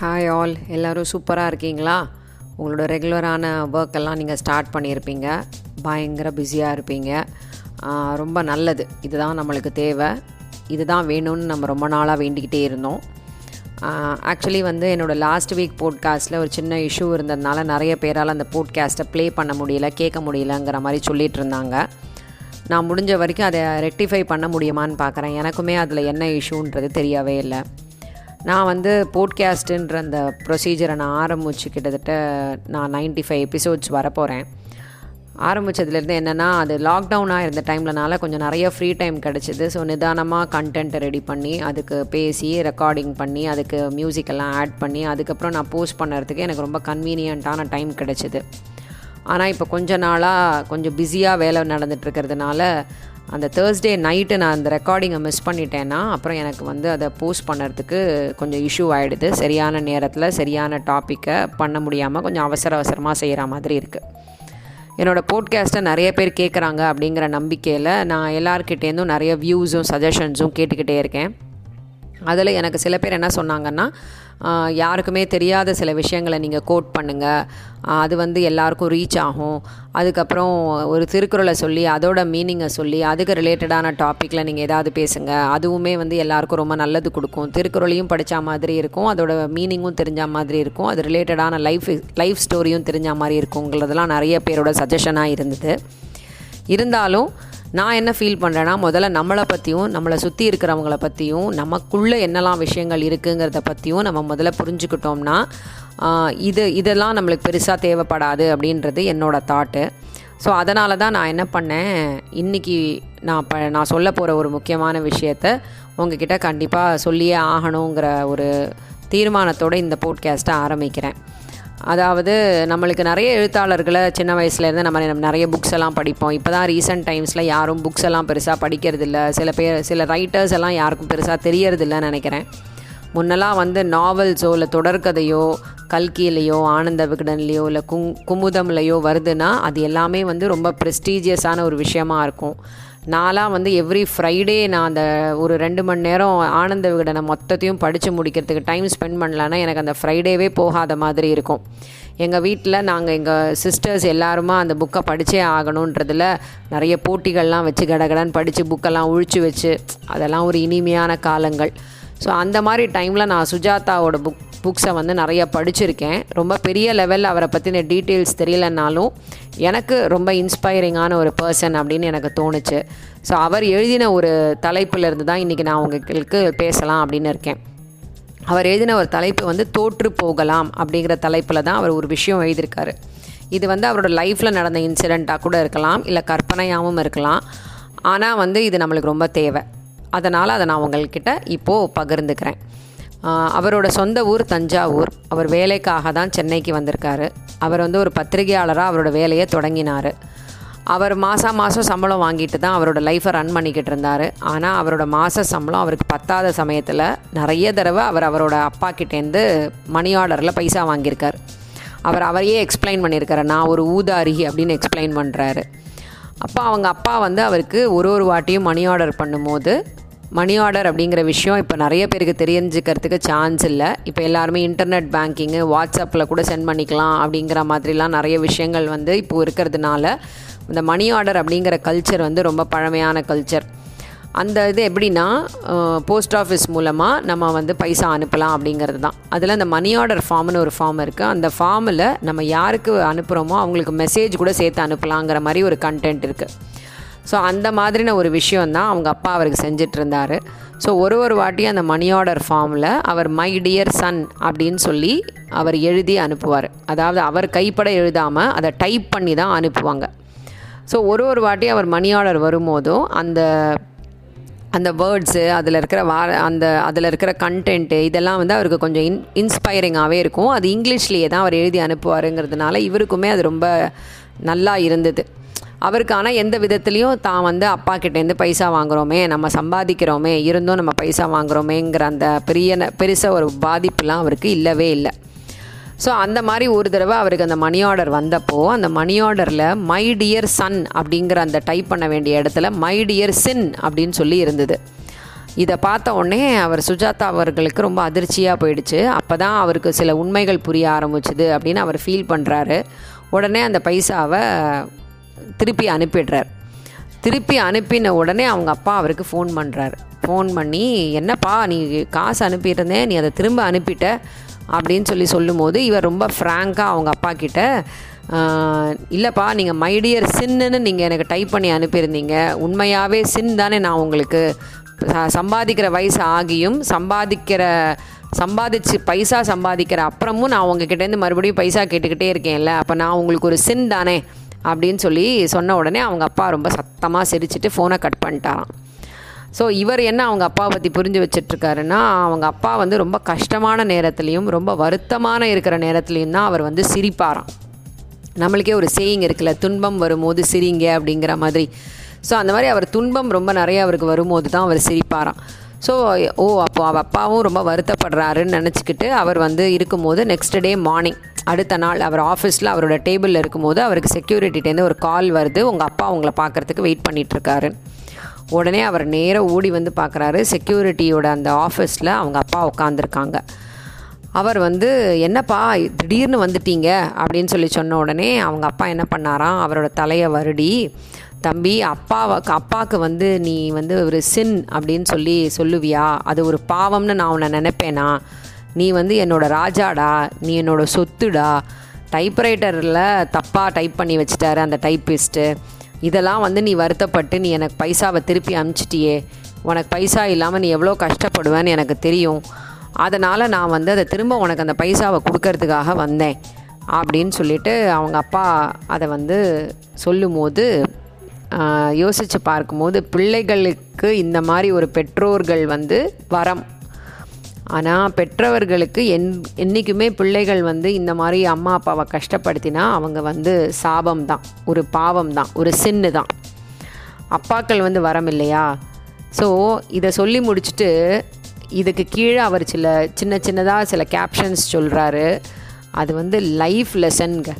Hi all எல்லோரும் சூப்பராக இருக்கீங்களா? உங்களோட ரெகுலரான ஒர்க் எல்லாம் நீங்கள் ஸ்டார்ட் பண்ணியிருப்பீங்க பயங்கர பிஸியாக இருப்பீங்க. ரொம்ப நல்லது. இதுதான் நம்மளுக்கு தேவை. இதுதான் வேணும்னு நம்ம ரொம்ப நாளாக வேண்டிக்கிட்டே இருந்தோம். ஆக்சுவலி வந்து என்னோடய லாஸ்ட் வீக் போட்காஸ்ட்டில் ஒரு சின்ன இஷ்யூ இருந்ததுனால நிறைய பேரால் அந்த போட்காஸ்ட்டை ப்ளே பண்ண முடியல கேட்க முடியலங்கிற மாதிரி சொல்லிகிட்டு இருந்தாங்க. நான் முடிஞ்ச வரைக்கும் அதை ரெக்டிஃபை பண்ண முடியுமான்னு பார்க்குறேன் எனக்குமே அதில் என்ன இஷ்யூன்றது தெரியவே இல்லை. நான் வந்து போட்காஸ்ட்டுன்ற அந்த ப்ரொசீஜரை நான் ஆரம்பித்து கிட்டத்தட்ட நான் 95 ஃபைவ் எபிசோட்ஸ் வரப்போகிறேன் ஆரம்பித்ததுலேருந்து என்னென்னா அது லாக்டவுனாக இருந்த டைம்லனால கொஞ்சம் நிறைய ஃப்ரீ டைம் கிடச்சிது. ஸோ நிதானமாக கண்டென்ட்டை ரெடி பண்ணி அதுக்கு பேசி ரெக்கார்டிங் பண்ணி அதுக்கு மியூசிக் எல்லாம் ஆட் பண்ணி அதுக்கப்புறம் நான் போஸ்ட் பண்ணுறதுக்கு எனக்கு ரொம்ப கன்வீனியண்ட்டான டைம் கிடச்சிது. ஆனால் இப்போ கொஞ்ச நாளாக கொஞ்சம் பிஸியாக வேலை நடந்துட்டு இருக்கிறதுனால அந்த தேர்ஸ்டே நைட்டு நான் அந்த ரெக்கார்டிங்கை மிஸ் பண்ணிட்டேன்னா அப்புறம் எனக்கு வந்து அதை போஸ்ட் பண்ணுறதுக்கு கொஞ்சம் இஷ்யூ ஆகிடுது சரியான நேரத்தில் சரியான டாப்பிக்கை பண்ண முடியாமல் கொஞ்சம் அவசர அவசரமாக செய்கிற மாதிரி இருக்குது என்னோடய போட்காஸ்ட்டை நிறைய பேர் கேட்குறாங்க அப்படிங்கிற நம்பிக்கையில் நான் எல்லாருக்கிட்டேருந்தும் நிறைய வியூஸும் சஜஷன்ஸும் கேட்டுக்கிட்டே இருக்கேன். அதில் எனக்கு சில பேர் என்ன சொன்னாங்கன்னா யாருக்குமே தெரியாத சில விஷயங்களை நீங்கள் கோட் பண்ணுங்கள் அது வந்து எல்லாருக்கும் ரீச் ஆகும். அதுக்கப்புறம் ஒரு திருக்குறளை சொல்லி அதோட மீனிங்கை சொல்லி அதுக்கு ரிலேட்டடான டாப்பிக்கில் நீங்கள் ஏதாவது பேசுங்க. அதுவுமே வந்து எல்லாருக்கும் ரொம்ப நல்லது கொடுக்கும். திருக்குறளையும் படித்த மாதிரி இருக்கும். அதோட மீனிங்கும் தெரிஞ்ச மாதிரி இருக்கும். அது ரிலேட்டடான லைஃப் லைஃப் ஸ்டோரியும் தெரிஞ்ச மாதிரி இருக்குங்கிறதெல்லாம் நிறைய பேரோட சஜஷனாக இருந்தது. இருந்தாலும் நான் என்ன ஃபீல் பண்ணுறேன்னா முதல்ல நம்மளை பற்றியும் நம்மளை சுற்றி இருக்கிறவங்கள பற்றியும் நமக்குள்ளே என்னெல்லாம் விஷயங்கள் இருக்குங்கிறத பற்றியும் நம்ம முதல்ல புரிஞ்சுக்கிட்டோம்னா இது இதெல்லாம் நம்மளுக்கு பெருசாக தேவைப்படாது அப்படின்றது என்னோட தாட்டு ஸோ அதனால தான் நான் என்ன பண்ணேன் இன்றைக்கி நான் ப நான் சொல்ல போகிற ஒரு முக்கியமான விஷயத்த உங்ககிட்ட கண்டிப்பாக சொல்லியே ஆகணுங்கிற ஒரு தீர்மானத்தோடு இந்த போட்காஸ்ட்டை ஆரம்பிக்கிறேன். அதாவது நம்மளுக்கு நிறைய எழுத்தாளர்களை சின்ன வயசுலேருந்து நம்ம நிறைய புக்ஸ் எல்லாம் படிப்போம். இப்போ தான் ரீசெண்ட் டைம்ஸில் யாரும் புக்ஸ் எல்லாம் பெருசாக படிக்கிறதில்ல. சில பேர் சில ரைட்டர்ஸ் எல்லாம் யாருக்கும் பெருசாக தெரியறதில்லன்னு நினைக்கிறேன். முன்னெல்லாம் வந்து நாவல்ஸோ இல்லை தொடர்கதையோ கல்கியிலையோ ஆனந்த விகடன்லேயோ இல்லை குங் குமுதம்லையோ வருதுன்னா அது எல்லாமே வந்து ரொம்ப ப்ரெஸ்டீஜியஸான ஒரு விஷயமா இருக்கும். நான்லாம் வந்து எவ்ரி ஃப்ரைடே நான் அந்த ஒரு ரெண்டு மணி நேரம் ஆனந்த விகடனை மொத்தத்தையும் படித்து முடிக்கிறதுக்கு டைம் ஸ்பெண்ட் பண்ணலன்னா எனக்கு அந்த ஃப்ரைடேவே போகாத மாதிரி இருக்கும். எங்கள் வீட்டில் நாங்கள் எங்கள் சிஸ்டர்ஸ் எல்லாருமா அந்த புக்கை படித்தே ஆகணுன்றதுல நிறைய போட்டிகள்லாம் வச்சு கடகடன்னு படித்து புக்கெல்லாம் உழிச்சு வச்சு அதெல்லாம் ஒரு இனிமையான காலங்கள். ஸோ அந்த மாதிரி டைமில் நான் சுஜாதாவோட புக் புக்ஸை வந்து நிறைய படிச்சிருக்கேன். ரொம்ப பெரிய லெவலில் அவரை பற்றின டீட்டெயில்ஸ் தெரியலனாலும் எனக்கு ரொம்ப இன்ஸ்பைரிங்கான ஒரு பர்சன் அப்படின்னு எனக்கு தோணுச்சு. ஸோ அவர் எழுதின ஒரு தலைப்பில் இருந்து தான் இன்றைக்கி நான் உங்களுக்கு பேசலாம் அப்படின்னு இருக்கேன். அவர் எழுதின ஒரு தலைப்பு வந்து தோற்று போகலாம் அப்படிங்கிற தலைப்பில் தான் அவர் ஒரு விஷயம் எழுதியிருக்காரு. இது வந்து அவரோட லைஃப்பில் நடந்த இன்சிடெண்ட்டாக கூட இருக்கலாம் இல்லை கற்பனையாகவும் இருக்கலாம். ஆனால் வந்து இது நம்மளுக்கு ரொம்ப தேவை. அதனால் அதை நான் உங்கள்கிட்ட இப்போது பகிர்ந்துக்கிறேன். அவரோட சொந்த ஊர் தஞ்சாவூர். அவர் வேலைக்காக தான் சென்னைக்கு வந்திருக்காரு. அவர் வந்து ஒரு பத்திரிகையாளராக அவரோட வேலையை தொடங்கினார். அவர் மாதம் மாதம் சம்பளம் வாங்கிட்டு தான் அவரோட லைஃப்பை ரன் பண்ணிக்கிட்டு இருந்தார். ஆனால் அவரோட மாத சம்பளம் அவருக்கு பத்தாத சமயத்தில் நிறைய தடவை அவர் அவரோட அப்பா கிட்டேருந்து மணி ஆர்டரில் பைசா வாங்கியிருக்கார். அவர் அவரையே எக்ஸ்பிளைன் பண்ணியிருக்காரு. நான் ஒரு ஊதாரி அப்படின்னு எக்ஸ்பிளைன் பண்ணுறாரு அப்போ அவங்க அப்பா வந்து அவருக்கு ஒரு ஒரு வாட்டியும் மணி ஆர்டர் பண்ணும்போது மணி ஆர்டர் அப்படிங்கிற விஷயம் இப்போ நிறைய பேருக்கு தெரிஞ்சுக்கிறதுக்கு சான்ஸ் இல்லை. இப்போ எல்லாருமே இன்டர்நெட் பேங்கிங்கு வாட்ஸ்அப்பில் கூட சென்ட் பண்ணிக்கலாம் அப்படிங்கிற மாதிரிலாம் நிறைய விஷயங்கள் வந்து இப்போ இருக்கிறதுனால இந்த மணி ஆர்டர் அப்படிங்கிற கல்ச்சர் வந்து ரொம்ப பழமையான கல்ச்சர் அந்த இது எப்படின்னா போஸ்ட் ஆஃபீஸ் மூலமாக நம்ம வந்து பைசா அனுப்பலாம் அப்படிங்கிறது தான். அதில் அந்த மணி ஆர்டர் ஃபார்ம்னு ஒரு ஃபார்ம் இருக்குது அந்த ஃபார்மில் நம்ம யாருக்கு அனுப்புகிறோமோ அவங்களுக்கு மெசேஜ் கூட சேர்த்து அனுப்பலாங்கிற மாதிரி ஒரு கண்டென்ட் இருக்குது ஸோ அந்த மாதிரின ஒரு விஷயம் தான் அவங்க அப்பா அவருக்கு செஞ்சுட்டு ஸோ ஒரு ஒரு வாட்டியும் அந்த மணி ஆர்டர் ஃபார்மில் அவர் மை டியர் சன் அப்படின்னு சொல்லி அவர் எழுதி அனுப்புவார். அதாவது அவர் கைப்பட எழுதாமல் அதை டைப் பண்ணி தான் அனுப்புவாங்க. ஸோ ஒரு ஒரு வாட்டி அவர் மணி ஆர்டர் வரும்போதும் அந்த அந்த வேர்ட்ஸு அதில் இருக்கிற வா அந்த அதில் இருக்கிற கண்டென்ட்டு இதெல்லாம் வந்து அவருக்கு கொஞ்சம் இன் இன்ஸ்பைரிங்காகவே இருக்கும். அது இங்கிலீஷ்லேயே தான் அவர் எழுதி அனுப்புவாருங்கிறதுனால இவருக்குமே அது ரொம்ப நல்லா இருந்தது. அவருக்கு ஆனால் எந்த விதத்துலேயும் தான் வந்து அப்பா கிட்டேருந்து பைசா வாங்குகிறோமே நம்ம சம்பாதிக்கிறோமே இருந்தும் நம்ம பைசா வாங்குகிறோமேங்கிற அந்த பெரிய பெருசாக ஒரு பாதிப்புலாம் அவருக்கு இல்லவே இல்லை. ஸோ அந்த மாதிரி ஒரு தடவை அவருக்கு அந்த மணி ஆர்டர் வந்தப்போ அந்த மணி ஆர்டரில் மை டியர் சன் அப்படிங்கிற அந்த டைப் பண்ண வேண்டிய இடத்துல மை டியர் சின் அப்படின்னு சொல்லி இருந்தது. இதை பார்த்த உடனே அவர் சுஜாதா அவர்களுக்கு ரொம்ப அதிர்ச்சியாக போயிடுச்சு. அப்போ தான் அவருக்கு சில உண்மைகள் புரிய ஆரம்பிச்சுது அப்படின்னு அவர் ஃபீல் பண்ணுறாரு உடனே அந்த பைசாவை திருப்பி அனுப்பிடுறார். திருப்பி அனுப்பின உடனே அவங்க அப்பா அவருக்கு ஃபோன் பண்ணுறார் ஃபோன் பண்ணி என்னப்பா நீ காசு அனுப்பியிருந்தேன் நீ அதை திரும்ப அனுப்பிட்ட? அப்படின்னு சொல்லி சொல்லும்போது இவர் ரொம்ப ஃப்ராங்காக அவங்க அப்பா கிட்ட இல்லைப்பா நீங்கள் மைடியர் சின்னுன்னு நீங்கள் எனக்கு டைப் பண்ணி அனுப்பியிருந்தீங்க. உண்மையாகவே சின் தானே நான் உங்களுக்கு ச- சம்பாதிக்கிற வயசு ஆகியும் சம்பாதிக்கிற சம்பாதிச்சு பைசா சம்பாதிக்கிற அப்புறமும் நான் உங்ககிட்டேருந்து மறுபடியும் பைசா கேட்டுக்கிட்டே இருக்கேன்ல. அப்போ நான் உங்களுக்கு ஒரு சின் தானே? அப்படின்னு சொல்லி சொன்ன உடனே அவங்க அப்பா ரொம்ப சத்தமாக சிரிச்சிட்டு ஃபோனை கட் பண்ணிட்டாராம் ஸோ இவர் என்ன அவங்க அப்பாவை பற்றி புரிஞ்சு வச்சிட்ருக்காருன்னா அவங்க அப்பா வந்து ரொம்ப கஷ்டமான நேரத்துலையும் ரொம்ப வருத்தமான இருக்கிற நேரத்துலையும் தான் அவர் வந்து சிரிப்பாராம். நம்மளுக்கே ஒரு சேயிங் இருக்குல்ல துன்பம் வரும்போது சிரிங்க அப்படிங்கிற மாதிரி. ஸோ அந்த மாதிரி அவர் துன்பம் ரொம்ப நிறைய அவருக்கு வரும்போது தான் அவர் சிரிப்பாராம். ஸோ ஓ அப்போ அவள் அப்பாவும் ரொம்ப வருத்தப்படுறாருன்னு நினச்சிக்கிட்டு அவர் வந்து இருக்கும்போது நெக்ஸ்ட் டே மார்னிங் அடுத்த நாள் அவர் ஆஃபீஸில் அவரோட டேபிளில் இருக்கும்போது அவருக்கு செக்யூரிட்டிட்டேருந்து ஒரு கால் வருது. உங்கள் அப்பா உங்களை பார்க்குறதுக்கு வெயிட் பண்ணிகிட்ருக்காரு உடனே அவர் நேராக ஓடி வந்து பார்க்குறாரு. செக்யூரிட்டியோட அந்த ஆஃபீஸில் அவங்க அப்பா உட்காந்துருக்காங்க அவர் வந்து என்னப்பா திடீர்னு வந்துட்டீங்க? அப்படின்னு சொல்லி சொன்ன உடனே அவங்க அப்பா என்ன பண்ணாராம்? அவரோட தலையை வருடி தம்பி அப்பாவை அப்பாவுக்கு வந்து நீ வந்து ஒரு சின் அப்படின்னு சொல்லி சொல்லுவியா? அது ஒரு பாவம்னு நான் உன்னை நினைப்பேனா? நீ வந்து என்னோட ராஜாடா நீ என்னோட சொத்துடா. டைப்ரைட்டரில் தப்பாக டைப் பண்ணி வச்சிட்டாரு அந்த டைப்பிஸ்ட்டு இதெல்லாம் வந்து நீ வருத்தப்பட்டு நீ எனக்கு பைசாவை திருப்பி அனுப்பிச்சிட்டியே. உனக்கு பைசா இல்லாமல் நீ எவ்வளோ கஷ்டப்படுவேன்னு எனக்கு தெரியும். அதனால் நான் வந்து அதை திரும்ப உனக்கு அந்த பைசாவை கொடுக்கறதுக்காக வந்தேன். அப்படின்னு சொல்லிட்டு அவங்க அப்பா அதை வந்து சொல்லும்போது யோசித்து பார்க்கும்போது பிள்ளைகளுக்கு இந்த மாதிரி ஒரு பெற்றோர்கள் வந்து வரம் ஆனால் பெற்றவர்களுக்கு என் என்றைக்குமே பிள்ளைகள் வந்து இந்த மாதிரி அம்மா அப்பாவை கஷ்டப்படுத்தினா அவங்க வந்து சாபம் தான் ஒரு பாவம் தான் ஒரு சின்னு தான் அப்பாக்கள் வந்து வரம் இல்லையா ஸோ இதை சொல்லி முடிச்சுட்டு இதுக்கு கீழே அவர் சில சின்ன சின்னதாக சில கேப்ஷன்ஸ் சொல்கிறாரு அது வந்து லைஃப் லெசன்ங்க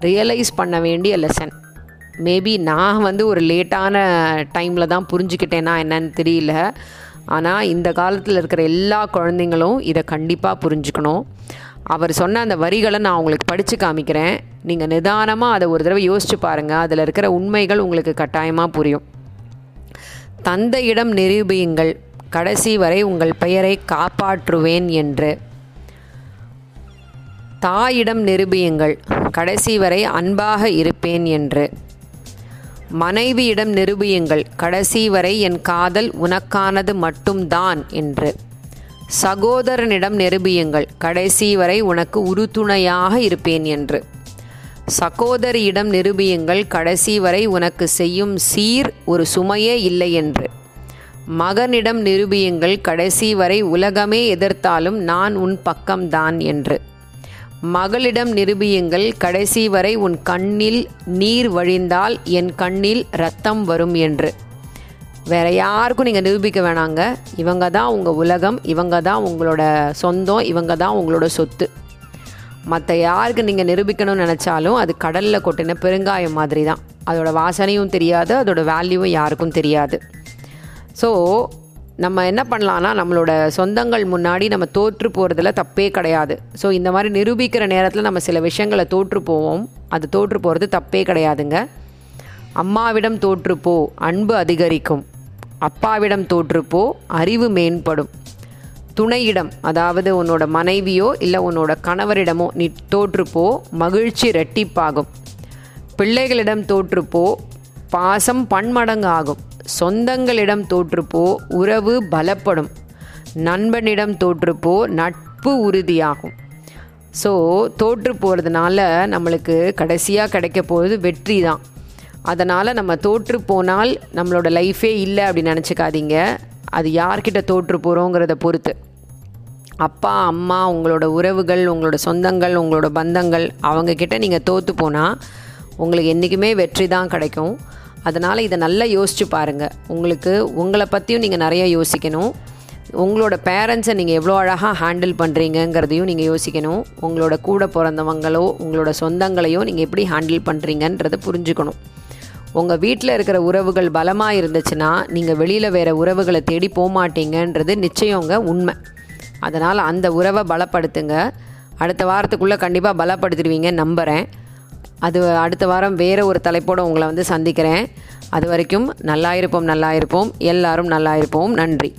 ரியலைஸ் பண்ண வேண்டிய லெசன் மேபி நான் வந்து ஒரு லேட்டான டைமில் தான் புரிஞ்சுக்கிட்டேன்னா என்னன்னு தெரியல. ஆனால் இந்த காலத்தில் இருக்கிற எல்லா குழந்தைங்களும் இதை கண்டிப்பாக புரிஞ்சுக்கணும். அவர் சொன்ன அந்த வரிகளை நான் உங்களுக்கு படித்து காமிக்கிறேன். நீங்கள் நிதானமாக அதை ஒரு தடவை யோசிச்சு பாருங்கள் அதில் இருக்கிற உண்மைகள் உங்களுக்கு கட்டாயமாக புரியும். தந்தையிடம் நிரூபியுங்கள். கடைசி வரை உங்கள் பெயரை காப்பாற்றுவேன் என்று. தாயிடம் நிரூபியுங்கள். கடைசி வரை அன்பாக இருப்பேன் என்று. மனைவியிடம் நிரூபியுங்கள் கடைசி வரை என் காதல் உனக்கானது மட்டும்தான் என்று. சகோதரனிடம் நிரூபியுங்கள் கடைசி வரை உனக்கு உறுதுணையாக இருப்பேன் என்று. சகோதரியிடம் நிரூபியுங்கள் கடைசி வரை உனக்கு செய்யும் சீர் ஒரு சுமையே இல்லை என்று. மகனிடம் நிரூபியுங்கள் கடைசி வரை உலகமே எதிர்த்தாலும் நான் உன் பக்கம்தான் என்று. மகளிடம் நிரூபியுங்கள் கடைசி வரை உன் கண்ணில் நீர் வழிந்தால் என் கண்ணில் ரத்தம் வரும் என்று. வேற யாருக்கும் நீங்கள் நிரூபிக்க வேணாங்க. இவங்க தான் உங்கள் உலகம் இவங்க தான் உங்களோட சொந்தம் இவங்க தான் உங்களோட சொத்து. மற்ற யாருக்கு நீங்கள் நிரூபிக்கணும்னு நினச்சாலும் அது கடலில் கொட்டின பெருங்காயம் மாதிரி தான் அதோட வாசனையும் தெரியாது அதோட வேல்யூவும் யாருக்கும் தெரியாது. ஸோ நம்ம என்ன பண்ணலான்னா நம்மளோட சொந்தங்கள் முன்னாடி நம்ம தோற்று போகிறதுல தப்பே கிடையாது. ஸோ இந்த மாதிரி நிரூபிக்கிற நேரத்தில் நம்ம சில விஷயங்களை தோற்று போவோம். அது தோற்று போகிறது தப்பே கிடையாதுங்க. அம்மாவிடம் தோற்றுப்போ அன்பு அதிகரிக்கும். அப்பாவிடம் தோற்றுப்போ அறிவு மேம்படும். துணையிடம் அதாவது உன்னோட மனைவியோ இல்லை உன்னோட கணவரிடமோ நீ தோற்றுப்போ மகிழ்ச்சி ரெட்டிப்பாகும் பிள்ளைகளிடம் தோற்றுப்போ பாசம் பன்மடங்கு ஆகும் சொந்தங்களிடம் தோற்றுப்போ உறவு பலப்படும். நண்பனிடம் தோற்றுப்போ நட்பு உறுதியாகும். ஸோ தோற்று போகிறதுனால நம்மளுக்கு கடைசியாக கிடைக்க போகிறது வெற்றி தான். அதனால் நம்ம தோற்று போனால் நம்மளோட லைஃபே இல்லை அப்படின்னு நினச்சிக்காதீங்க. அது யார்கிட்ட தோற்று போகிறோங்கிறத பொறுத்து. அப்பா அம்மா உங்களோட உறவுகள் உங்களோட சொந்தங்கள் உங்களோட பந்தங்கள் அவங்கக்கிட்ட நீங்கள் தோற்று போனால் உங்களுக்கு என்றைக்குமே வெற்றி தான் கிடைக்கும். அதனால் இதை நல்லா யோசிச்சு பாருங்கள் உங்களுக்கு உங்களை பற்றியும் நீங்கள் நிறைய யோசிக்கணும். உங்களோட பேரண்ட்ஸை நீங்கள் எவ்வளோ அழகாக ஹேண்டில் பண்ணுறீங்கங்கிறதையும் நீங்கள் யோசிக்கணும். உங்களோட கூட பிறந்தவங்களோ உங்களோட சொந்தங்களையோ நீங்கள் எப்படி ஹேண்டில் பண்ணுறீங்கன்றதை புரிஞ்சுக்கணும். உங்கள் வீட்டில் இருக்கிற உறவுகள் பலமாக இருந்துச்சுன்னா நீங்கள் வெளியில் வேறு உறவுகளை தேடி போகமாட்டீங்கன்றது நிச்சயங்க உண்மை. அதனால் அந்த உறவை பலப்படுத்துங்க. அடுத்த வாரத்துக்குள்ளே கண்டிப்பாக பலப்படுத்திடுவீங்கன்னு நம்புகிறேன் அது அடுத்த வாரம் வேறு ஒரு தலைப்போடு உங்களை வந்து சந்திக்கிறேன். அது வரைக்கும் நல்லா இருப்போம் நல்லா இருப்போம் எல்லாரும் நல்லா இருப்போம் நன்றி.